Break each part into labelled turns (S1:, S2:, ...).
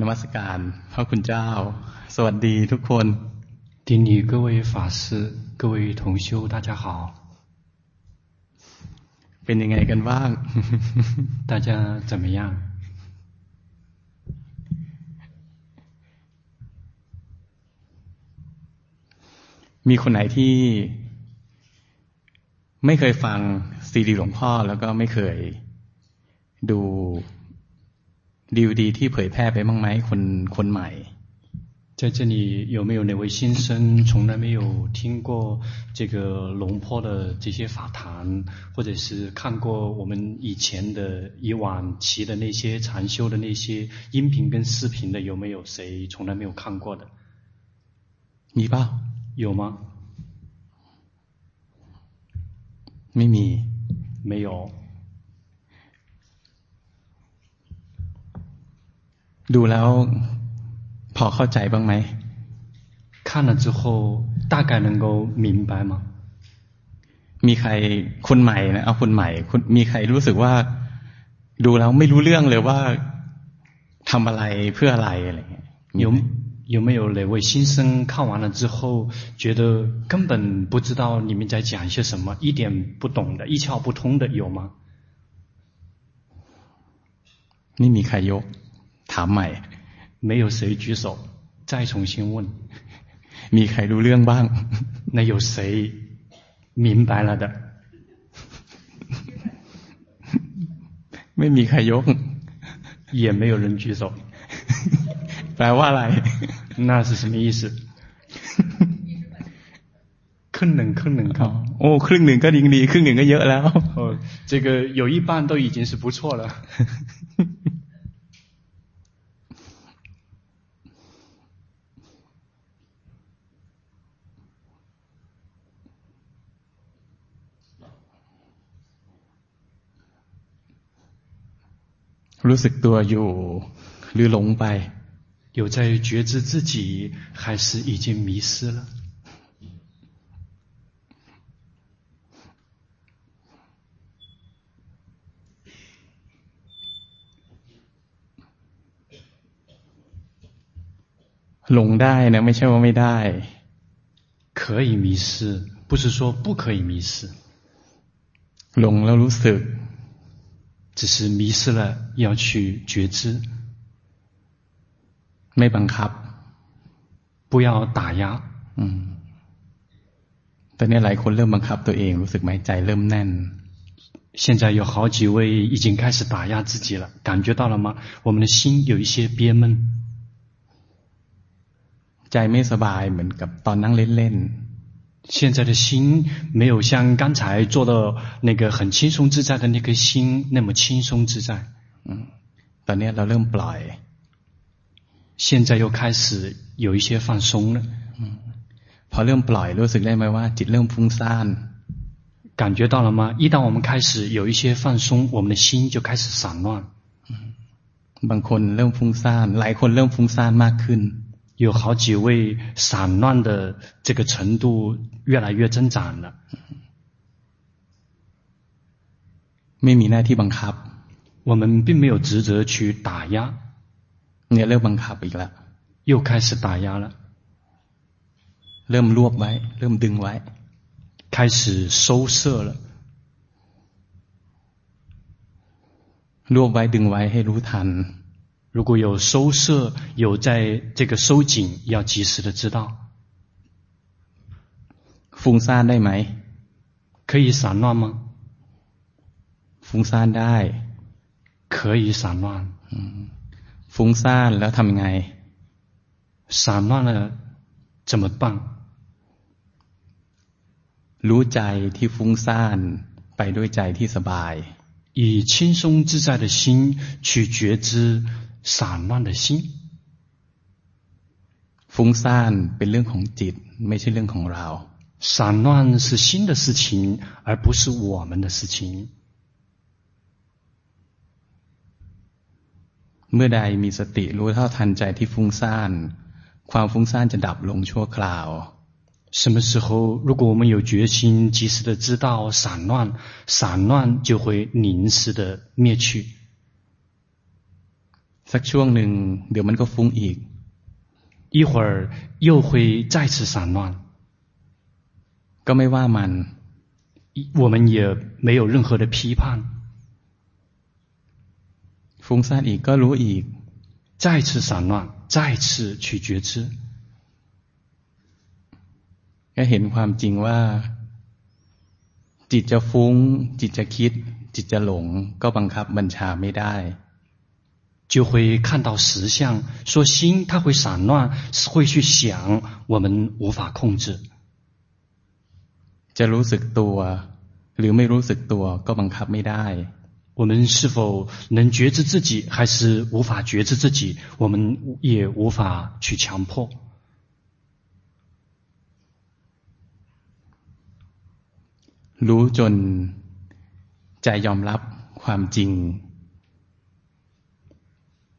S1: นมัสการพระคุณเจ้า สวัสดีทุกคน
S2: 顶礼各位法师，各位同修，大家好。
S1: เป็นยังไงกันบ้าง
S2: 大家怎么样？
S1: มีคนไหนที่ ไม่เคยฟังซีดีหลวงพ่อ แล้วก็ไม่เคยดู ดีวดีที่เผยแพร่ไปบ้างไหมคนคนใหม่
S2: 在这里有没有哪位新生从来没有听过这个龙坡的这些法谈，或者是看过我们以前的以往期的那些禅修的那些音频跟视频的？有没有谁从来没有看过的？
S1: มีเปล่า
S2: 有吗？
S1: ไม่มี
S2: 没有。
S1: ดูแล้วพอเข้าใจบ้างไหม
S2: 看了之后大概能够明白吗？
S1: มีใครคนใหม่นะเอาคนใหม่คุณมีใครรู้สึกว่า ดูแล้วไม่รู้เรื่องเลยว่าทำอะไรเพื่ออะไรอะไรเงี้ยมี
S2: 有
S1: ไหม
S2: 有没有哪位新生看完了之后，觉得根本不知道你们在讲些什么，一点不懂的，一窍不通的，有吗？
S1: นี่มีใครยก ถามใหม่
S2: 没有谁举手，再重新问。
S1: มีใครรู้เรื่องบ้าง
S2: 那有谁明白了的？
S1: ไม่มีใครยก
S2: 也没有人举手，
S1: แปลว่าอะไร
S2: 那是什么意思？可能可能
S1: อ๋อ
S2: 看。
S1: โอ้ครึ่งหนึ่งก็ดีดี ครึ่งหนึ่งก็เยอะแล้ว
S2: 哦，这个有一半都已经是不错了。
S1: รู้สึกตัวอยู่ หรือหลงไป
S2: 有在觉知自己，还是已经迷失了？
S1: หลงได้นะไม่ใช่ว่าไม่ได้
S2: 可以迷失，不是说不可以迷失，
S1: หลงแล้วรู้สึก
S2: 只是迷失了要去觉知，
S1: ไม่บังคับ
S2: 不要打压。
S1: อืมตอนนี้หลายคนเริ่มบังคับตัวเองรู้สึกไหมใจเริ่มแน่น
S2: 现在有好几位已经开始打压自己了，感觉到了吗？我们的心有一些憋闷，
S1: ใจไม่สบายเหมือนกับตอนนั่งเล่น
S2: 现在的心没有像刚才做的那个很轻松自在的那颗心那么轻松自在。
S1: ๆอืมตอนนี้เราเริ่มปล่อย
S2: 现在又开始有一些放松了，
S1: พอเริ่มปล่อยรู้สึกได้ไหมว่า จิตเริ่มฟุ้งซ่าน
S2: 感觉到了吗？一旦我们开始有一些放松，我们的心就开始散乱。
S1: บางคนเริ่มฟุ้งซ่าน หลายคนเริ่มฟุ้งซ่านมากขึ้น
S2: 有好几位散乱的这个程度越来越增长了。
S1: ไม่มีหน้าที่บังคับ
S2: 我们并没有职责去打压，
S1: เนี่ยเริ่มบังคับอีกแล้ว
S2: 又开始打压了，
S1: เริ่มรวบไว้ เริ่มดึงไว้
S2: 开始收摄了，
S1: รวบไว้ดึงไว้ให้รู้ทัน
S2: 如果有收摄，有在这个收紧，要及时的知道。
S1: ฟุ้งซ่านได้ไหม
S2: 可以散乱吗？
S1: ฟุ้งซ่านได้
S2: 可以散乱。
S1: ฟุ้งซ่านแล้วทำยังไง
S2: 散乱了怎么办？
S1: รู้ใจที่ฟุ้งซ่าน ไปด้วยใจที่สบาย
S2: 以轻松自在的心去觉知 散乱的心。
S1: ฟุ้งซ่านเป็นเรื่องของจิต ไม่ใช่เรื่องของเรา
S2: 散乱是心的事情，而不是我们的事情。
S1: เมื่อใดมีสติรู้เท่าทันใจที่ฟุ้งซ่าน ความฟุ้งซ่านจะดับลงชั่วคราว
S2: 什么时候，如果我们有决心，及时的知道散乱，散乱就会临时的灭去。
S1: สักช่วงหนึ่งเดี๋ยวมันก็ฟุ้งอีก
S2: 一会儿又会再次散乱
S1: ก็ไม่ว่ามัน
S2: 我们也没有任何的批判
S1: ฟุ้งซ่านอีกก็รู้อีก
S2: 再次散乱再次去觉知
S1: ก็เห็นความจริงว่า จิตจะฟุ้ง จิตจะคิด จิตจะหลง ก็บังคับบัญชาไม่ได้
S2: 就会看到实相，说心它会散乱，会去想，我们无法控制。
S1: จะรู้สึกตัวหรือไม่รู้สึกตัวก็บังคับไม่ได้
S2: 我们是否能觉知自己，还是无法觉知自己，我们也无法去强迫。
S1: รู้จนใจยอมรับความจริง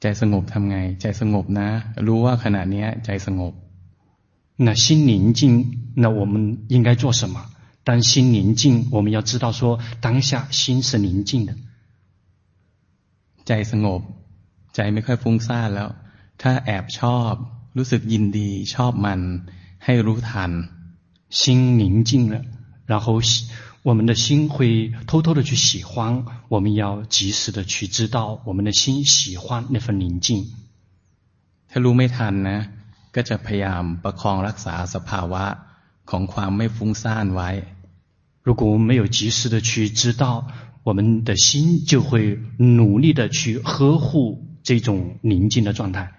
S1: ใจสงบทำไงใจสงบนะรู้ว่าขณะนี้ใจสงบ
S2: 那心宁静那我们应该做什么当心宁静我们要知道说当下心是宁静的
S1: ใจสงบใจไม่ค่อยฟุ้งซ่านแล้ว ถ้าแอบชอบ รู้สึกยินดี ชอบมัน ให้รู้ทัน
S2: 心宁静了然后 我们的心会偷偷的去喜欢，我们要及时的去知道我们的心喜欢那份宁静。
S1: ถ้ารู้ไม่ทันนะก็จะพยายามประคองรักษาสภาวะของความไม่ฟุ้งซ่านไว้。
S2: 如果我们没有及时的去知道，我们的心就会努力的去呵护这种宁静的状态。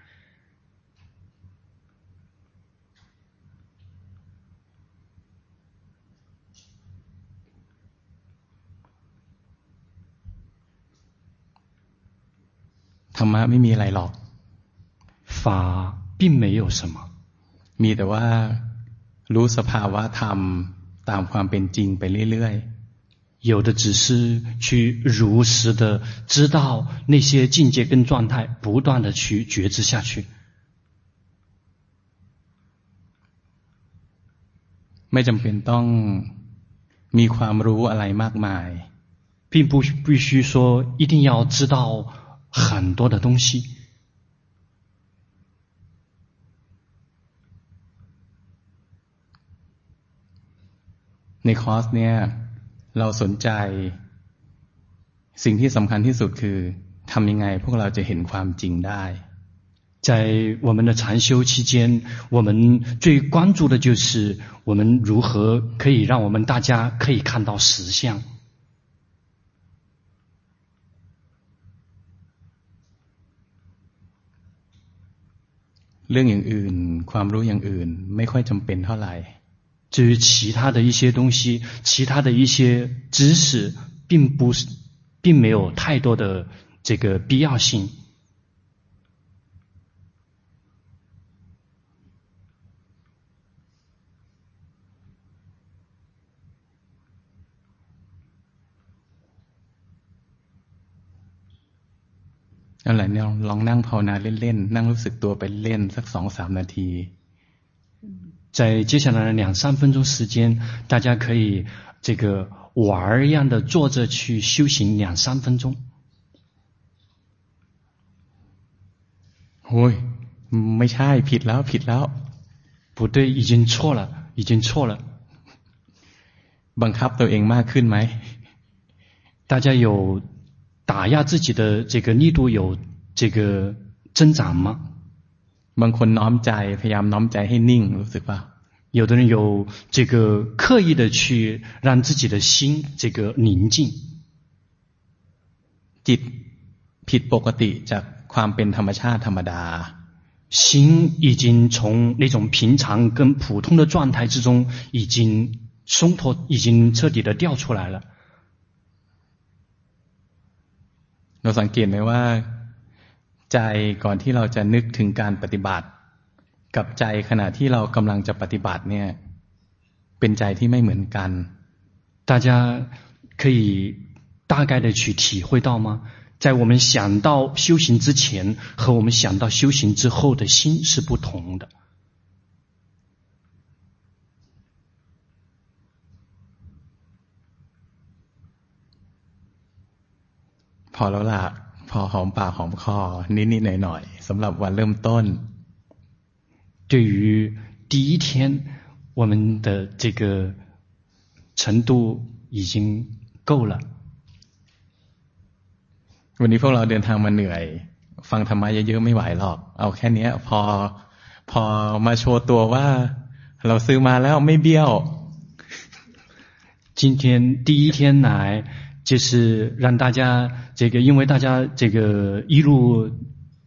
S1: ธรรมะไม่มีอะไรหรอก
S2: 法并没有什么
S1: มีแต่ว่ารู้สภาวะธรรมตามความเป็นจริงไปเรื่อย
S2: ๆ有的只是去如实的知道那些境界跟状态不断的去觉知下去
S1: ไม่จำเป็นต้องมีความรู้อะไรมากมาย
S2: 并不必须说一定要知道 很多的东西。
S1: ในคอร์สเนี่ยเราสนใจสิ่งที่สำคัญที่สุดคือทำยังไงพวกเราจะเห็นความจริงได้
S2: 在我们的禅修期间，我们最关注的就是我们如何可以让我们大家可以看到实相。
S1: เรื่องอย่างอื่นความรู้อย่างอื่นไม่ค่อยจำเป็นเท่าไหร่
S2: 至于其他的一些东西，其他的一些知识，并不是，并没有太多的这个必要性。
S1: นั่นแหละเนี่ยลองนั่งภาวนาเล่นๆนั่งรู้สึกตัวไปเล่นสักสองสามนาที
S2: 在接下来的两三分钟时间，大家可以这个玩一样的坐着去修行两三分钟。
S1: โอ้ยไม่ใช่ผิดแล้วผิดแล้ว
S2: 不对，已经错了，已经错了。
S1: บังคับตัวเองมากขึ้นไหม
S2: 大家有 打压自己的这个力度有这个增长吗？
S1: บางคนน้อมใจพยายามน้อมใจให้นิ่งรู้สึกป่ะ
S2: 有的人有这个刻意的去让自己的心这个宁静。
S1: จิตผิดปกติจากความเป็นธรรมชาติธรรมดา
S2: 心已经从那种平常跟普通的状态之中已经松脱，已经彻底的掉出来了。
S1: เราสังเกตไหมว่าใจก่อนที่เราจะนึกถึงการปฏิบัติ กับใจขณะที่เรากำลังจะปฏิบัติเนี่ยเป็นใจที่ไม่เหมือนกัน
S2: 大家可以大概的去体会到吗？在我们想到修行之前和我们想到修行之后的心是不同的。
S1: อแล้วล่ะพอหอมปากหอมคอนิดๆหน่อยๆสำหรับวันเริ่มต้น
S2: 对于第一天，我们的这个程度已经够了。
S1: วันนี้พวกเราเดินทางมาเหนื่อยฟังธรรมะเยอะๆไม่ไหวหรอกเอาแค่นี้พอพอมาโชว์ตัวว่าเราซื้อมาแล้วไม่เบี้ยว
S2: 今天第一天来， 就是让大家这个，因为大家这个一路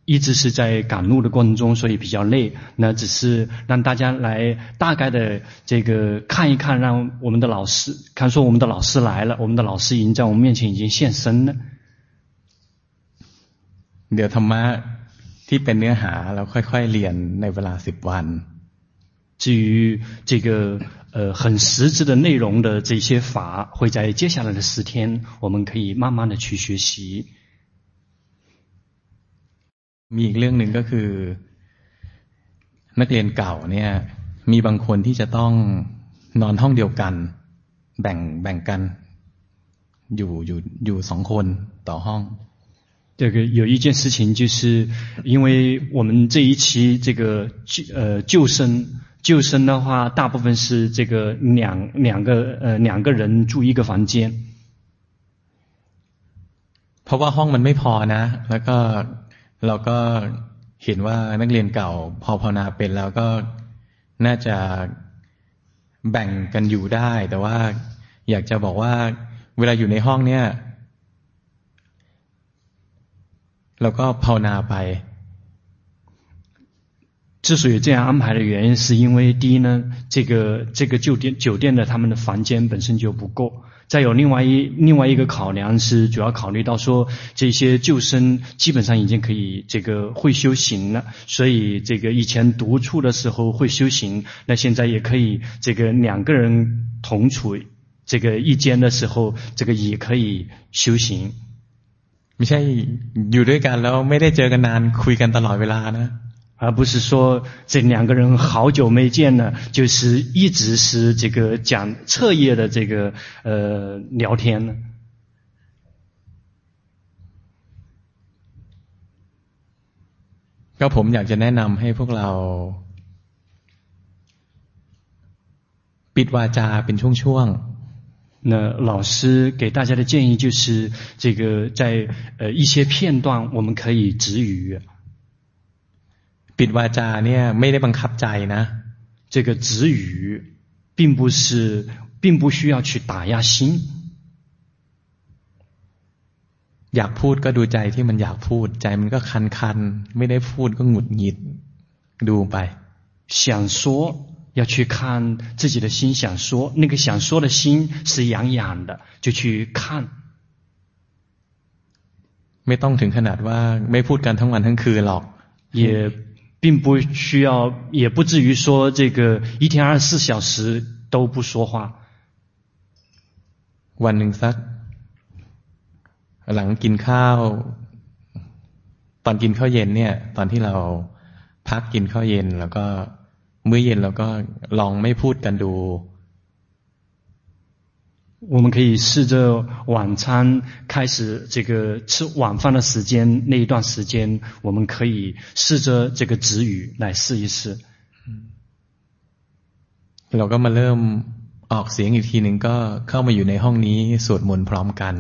S2: 一直是在赶路的过程中，所以比较累。那只是让大家来大概的这个看一看，让我们的老师看说我们的老师来了，我们的老师已经在我们面前已经现身了。
S1: เดี๋ยวธรรมะที่เป็นเนื้อหาเราค่อยๆเรียนในเวลาสิบวัน
S2: 至于这个 呃很实质的内容的这些法，会在接下来的十天，我们可以慢慢的去学习。
S1: มีอีกเรื่องหนึ่งก็คือ นักเรียนเก่าเนี่ยมีบางคนที่จะต้องนอนห้องเดียวกัน แบ่งแบ่งกัน อยู่อยู่อยู่สองคนต่อห้อง
S2: 这个有一件事情，就是因为我们这一期这个救呃救生 救生的话，大部分是这个两两个呃两个人住一个房间。
S1: เพราะว่าห้องมันไม่พอนะแล้วก็เราก็เห็นว่านักเรียนเก่าพอภาวนาเป็นแล้วก็น่าจะแบ่งกันอยู่ได้ แต่ว่าอยากจะบอกว่าเวลาอยู่ในห้องเนี่ยแล้วก็ภาวนาไป
S2: 之所以这样安排的原因，是因为第一呢，这个这个酒店酒店的他们的房间本身就不够，再有另外一另外一个考量是主要考虑到说，这些旧生基本上已经可以这个会修行了，所以这个以前独处的时候会修行，那现在也可以这个两个人同处这个一间的时候，这个也可以修行。
S1: ไม่ใช่อยู่ด้วยกันแล้วไม่ได้เจอกันนานคุยกันตลอดเวลานะ
S2: 而不是说这两个人好久没见了，就是一直是这个讲彻夜的这个呃聊天呢。
S1: ก็ผมอยากจะแนะนำให้พวกเราปิดวาจาเป็นช่วงๆ
S2: 那老师给大家的建议就是，这个在呃一些片段我们可以止语。
S1: ปิดวาจาเนี่ยไม่ได้บังคับใจนะ。
S2: 这个止语并不是，并不需要去打压心。
S1: อยากพูดก็ดูใจที่มันอยากพูดใจมันก็คันๆไม่ได้พูดก็หงุดหงิดดูไป
S2: 想说。要去看自己的心想说，那个想说的心是痒痒的，就去看。
S1: ไม่ต้องถึงขนาดว่าไม่พูดกันทั้งวันทั้งคืนหรอก
S2: 也 并不需要，也不至于说这个一天二十四小时都不说话。
S1: วันหนึ่งสักหลังกินข้าวตอนกินข้าวเย็นเนี่ย ตอนที่เราพักกินข้าวเย็นแล้วก็มื้อเย็นเราก็ลองไม่พูดกันดู
S2: 我们可以试着晚餐开始这个吃晚饭的时间那一段时间，我们可以试着这个止语来试一试。
S1: เราก็มาเริ่มออกเสียงอีกทีหนึ่งก็เข้ามาอยู่ในห้องนี้สวดมนต์พร้อมกัน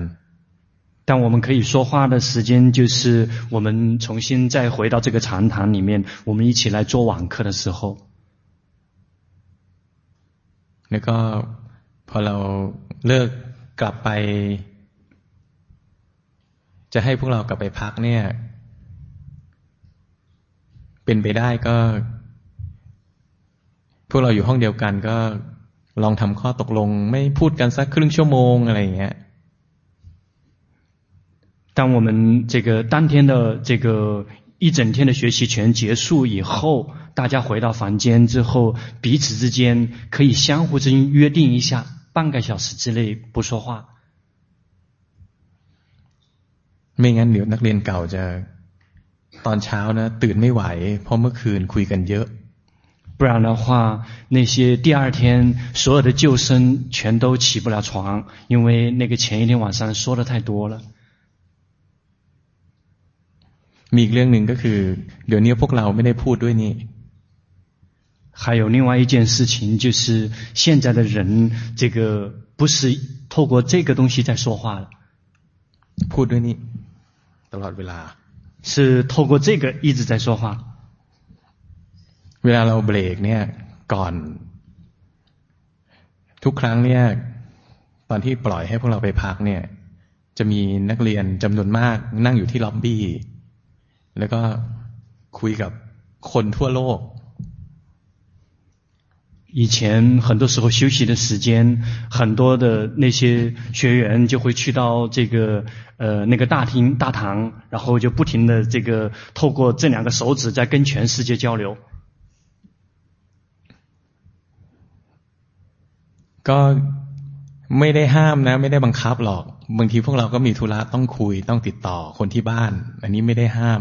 S2: 但我们可以说话的时间，就是我们重新再回到这个禅堂里面，我们一起来做网课的时候。
S1: แล้วก็ พอเราเลิกกลับไป จะให้พวกเรากลับไปพักเนี่ย เป็นไปได้ก็ พวกเราอยู่ห้องเดียวกัน ก็ลองทำข้อตกลง ไม่พูดกันสักครึ่งชั่วโมงอะไรอย่างเงี้ย
S2: 当我们这个当天的这个。 一整天的学习全结束以后，大家回到房间之后，彼此之间可以相互之间约定一下，半个小时之内不说话。
S1: ไม่งั้นเดี๋ยวนักเรียนเก่าจะตอนเช้านะตื่นไม่ไหวเพราะเมื่อคืนคุยกันเยอะ
S2: 不然的话，那些第二天所有的旧生全都起不了床，因为那个前一天晚上说的太多了。
S1: มีอีกเรื่องหนึ่งก็คือเดี๋ยวนี้พวกเราไม่ได้พูดด้วยนี่
S2: 还有另外一件事情，就是现在的人，这个不是透过这个东西在说话了。
S1: พูดด้วยนี่ตลอดเวลา
S2: 是透过这个一直在说话。
S1: เวลาเราเบรกเนี่ยก่อน ทุกครั้งเนี่ยตอนที่ปล่อยให้พวกเราไปพักเนี่ย จะมีนักเรียนจำนวนมากนั่งอยู่ที่ล็อบบี้ แล้วก็คุยกับคนทั่วโลก
S2: 以前很多时候休息的时间，很多的那些学员就会去到这个呃那个大厅大堂，然后就不停的这个透过这两个手指在跟全世界交流。
S1: ก็ไม่ได้ห้ามนะไม่ได้บังคับหรอกบางทีพวกเราก็มีธุระต้องคุยต้องติดต่อคนที่บ้านอันนี้ไม่ได้ห้าม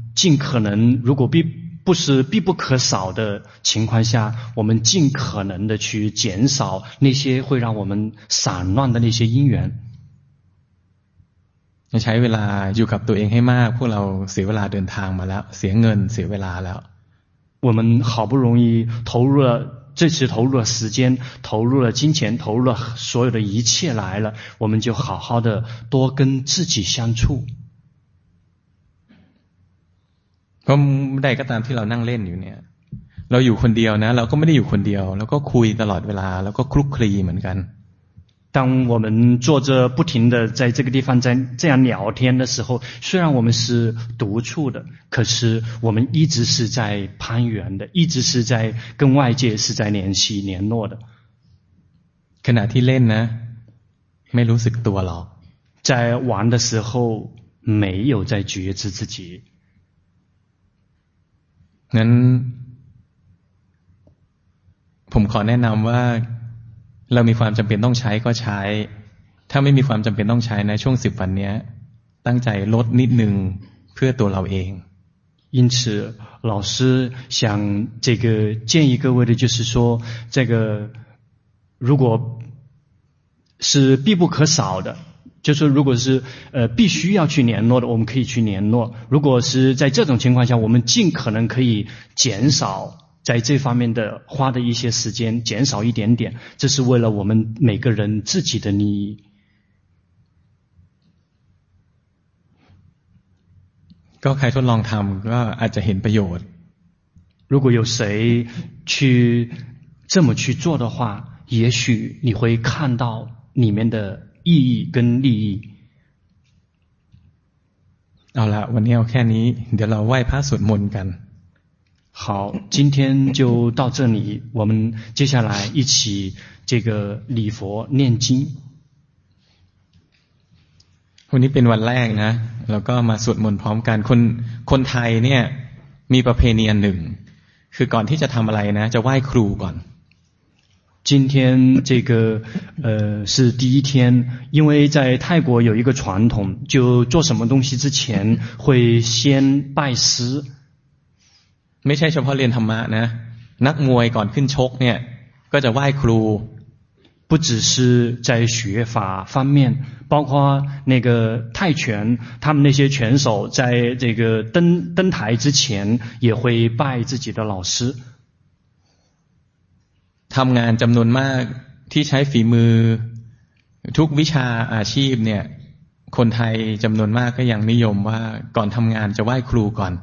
S2: 尽可能，如果必不是必不可少的情况下，我们尽可能的去减少那些会让我们散乱的那些因缘。
S1: ใช้เวลาอยู่กับตัวเองให้มากพวกเราเสียเวลาเดินทางมาแล้วเสียเงินเสียเวลาแล้ว
S2: 我们好不容易投入了这次投入了时间，投入了金钱，投入了所有的一切来了，我们就好好的多跟自己相处。
S1: เพราะใดก็ตามที่เรานั่งเล่นอยู่เนี่ย เราอยู่คนเดียวนะ เราก็ไม่ได้อยู่คนเดียวเราก็คุยตลอดเวลาแล้วก็คลุกคลีเหมือนกัน
S2: 当我们坐着不停的在这个地方在这样聊天的时候，虽然我们是独处的，可是我们一直是在攀缘的，一直是在跟外界是在联系联络的。
S1: ขณะที่เล่นนะไม่รู้สึกตัวหรอก
S2: 在玩的时候没有在觉知自己。
S1: งั้นผมขอแนะนำว่าเรามีความจำเป็นต้องใช้ก็ใช้ ถ้าไม่มีความจำเป็นต้องใช้ในช่วงสิบวันนี้ตั้งใจลดนิดนึงเพื่อตัวเราเอง
S2: 因此，老师想这个建议各位的，就是说，这个如果是必不可少的。 就是如果是呃必须要去联络的，我们可以去联络。如果是在这种情况下，我们尽可能可以减少在这方面的花的一些时间，减少一点点。这是为了我们每个人自己的利益。
S1: ก็ใครทดลองทำก็อาจจะเห็นประโยชน์。
S2: 如果有谁去这么去做的话，也许你会看到里面的。 意义跟利益。
S1: เอาละวันนี้เอาแค่นี้เดี๋ยวเราไหว้พระสวดมนต์กัน
S2: 好，今天就到这里，我们接下来一起这个礼佛念经。
S1: วันนี้เป็นวันแรกนะแล้วก็มาสวดมนต์พร้อมกันคนคนไทยเนี่ยมีประเพณีอันหนึ่ง คือก่อนที่จะทำอะไรนะ จะไหว้ครูก่อน
S2: 今天这个呃是第一天，因为在泰国有一个传统，就做什么东西之前会先拜师。
S1: ไม่ใช่เฉพาะเรียนธรรมะนะนักมวยก่อนขึ้นชกเนี่ยก็จะไหว้ครู。
S2: 不只是在学法方面，包括那个泰拳，他们那些拳手在这个登登台之前也会拜自己的老师。
S1: ทำงานจำนวนมากที่ใช้ฝีมือทุกวิชาอาชีพเนี่ยคนไทยจำนวนมากก็ยังนิยมว่าก่อนทำงานจะไหว้ครูก่อน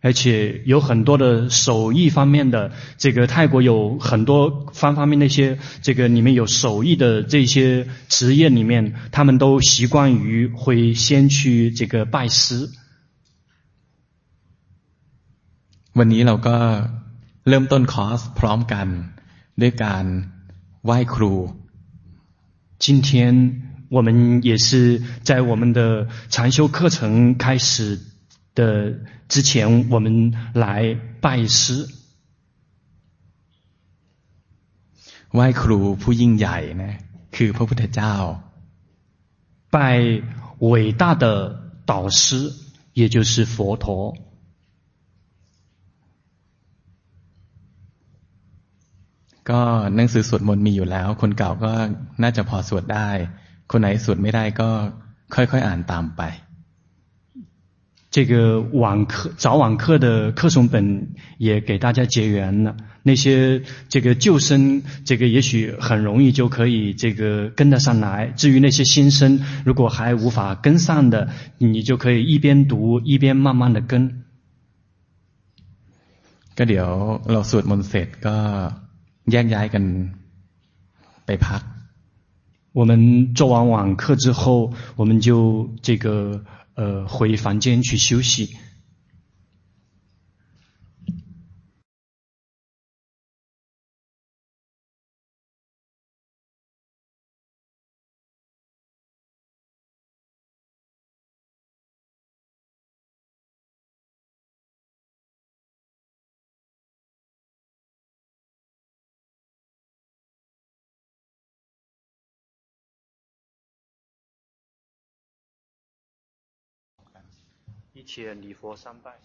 S2: 而且有很多的手艺方面的，这个泰国有很多方方面那些，这个里面有手艺的这些职业里面，他们都习惯于会先去这个拜师。
S3: วันนี้เราก็เริ่มต้นคอร์สพร้อมกัน ด้วยการไหว้ครู。
S2: 今天我们也是在我们的禅修课程开始的之前，我们来拜师。
S3: ไหว้ครูผู้ยิ่งใหญ่นะคือพระพุทธเจ้า。
S2: 拜伟大的导师，也就是佛陀。
S3: ก็หนังสือสวดมนต์มีอยู่แล้ว คนเก่าก็น่าจะพอสวดได้ คนไหนสวดไม่ได้ก็ค่อยๆอ่านตามไป。
S2: 这个网课早晚课的课程本也给大家结缘了。那些这个旧生，这个也许很容易就可以这个跟得上来。至于那些新生，如果还无法跟上的，你就可以一边读一边慢慢的跟。
S3: ก็เดี๋ยวเราสวดมนต์เสร็จก็ แยกย้ายกันไปพัก。
S2: 我们做完网课之后，我们就这个。呃，回房间去休息。 一起礼佛三拜。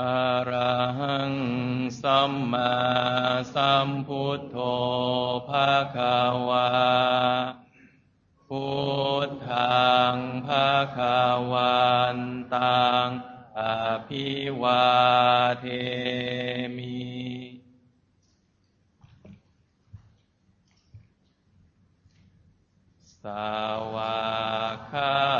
S3: อะระหังสัมมาสัมพุทโธภะคะวา พุทธังภะคาวันตังอภิวาเทมิ สาวาคา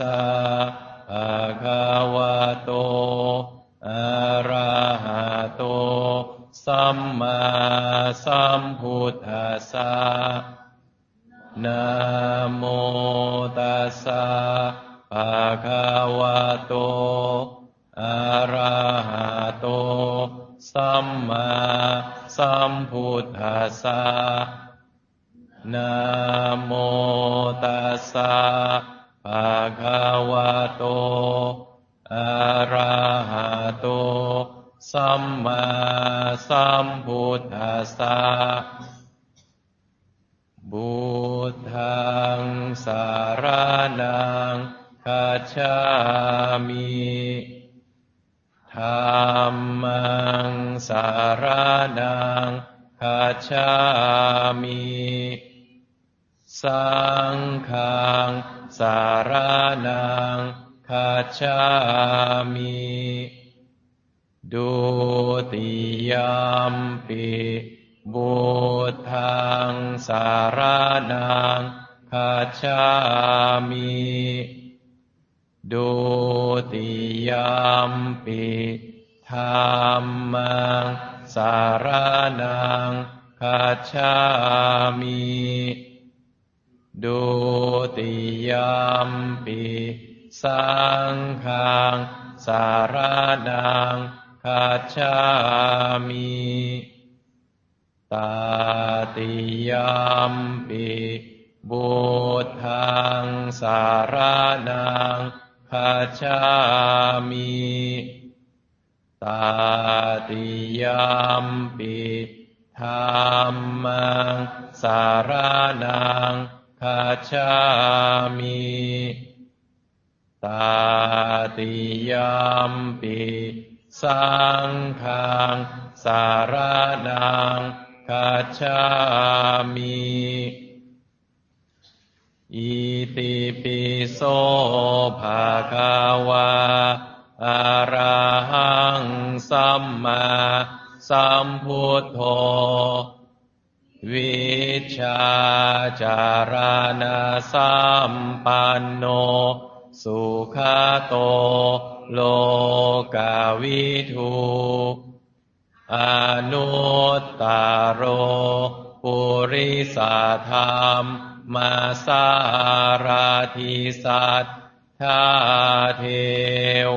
S3: ตั งคัจามิสังฆังสารนังคัจามิดุติยัมปิบุตังสารนังคัจามิดุติยัมปิธัมมัง สารนังคัจามิดุติยัมปิสังฆังสารนังคคัจามิตาติยัมปิบุตังสารนังคัจามิ ตาติยัมปิธรรมังสารนังคัจฉามิตาติยัมปิสังฆังสารนังคัจฉามิอิติปิโสภะคะวะ อะระหังสัมมาสัมพุทโธ วิชาจารณะสัมปันโน สุขาโต โลกาวิทูอนุตตโรปุริสาธรรมมาสาราธิสัต ถาเท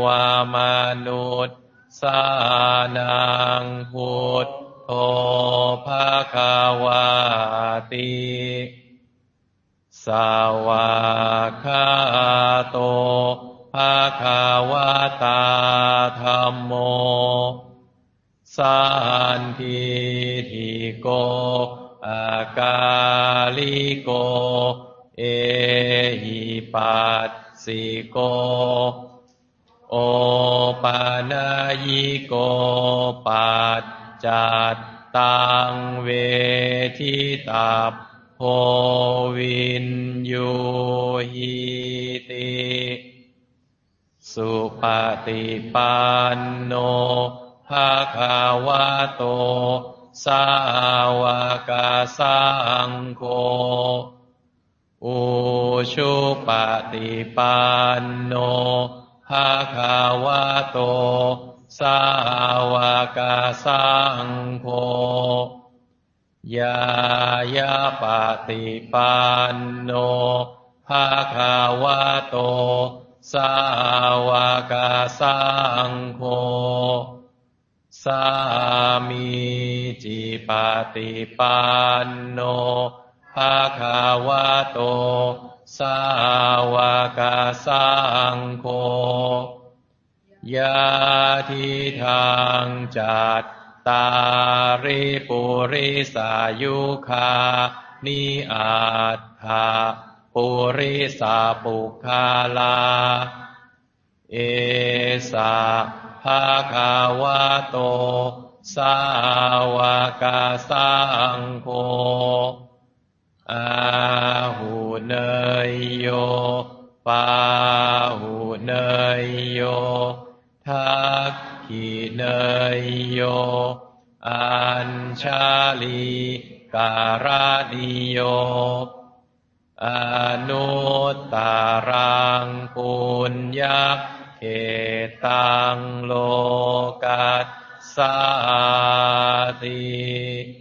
S3: วมนุษย์สานังพุทโธภะควาติสาวาคาโตภะควะตาธรรมโมสันทิทิโกอากาลิโก เอหิปัส สิโก โอปานายิโกปัจจัตตังเวทิตาโพวินยูหิติสุปฏิปันโนภะคะวะโต สาวกสังโฆ อุชุปฏิปันโนภะคะวะโต สาวกสังโฆยายาปฏิปันโนภะคะวะโต สาวกสังโฆสามีจิปฏิปันโน ภาคาวะโต สาวกสังโฆยาทิทางจัตตาริปุริสายุคานิอาถาปุริสาปุคาลา เอสาภาคาวะโต สาวกสังโฆ อาหูเนยโย ปาหูเนยโย ทักขีเนยโย อัญชาลีการานิโย อนุตตรังปุญญาเขตังโลกัสสาติ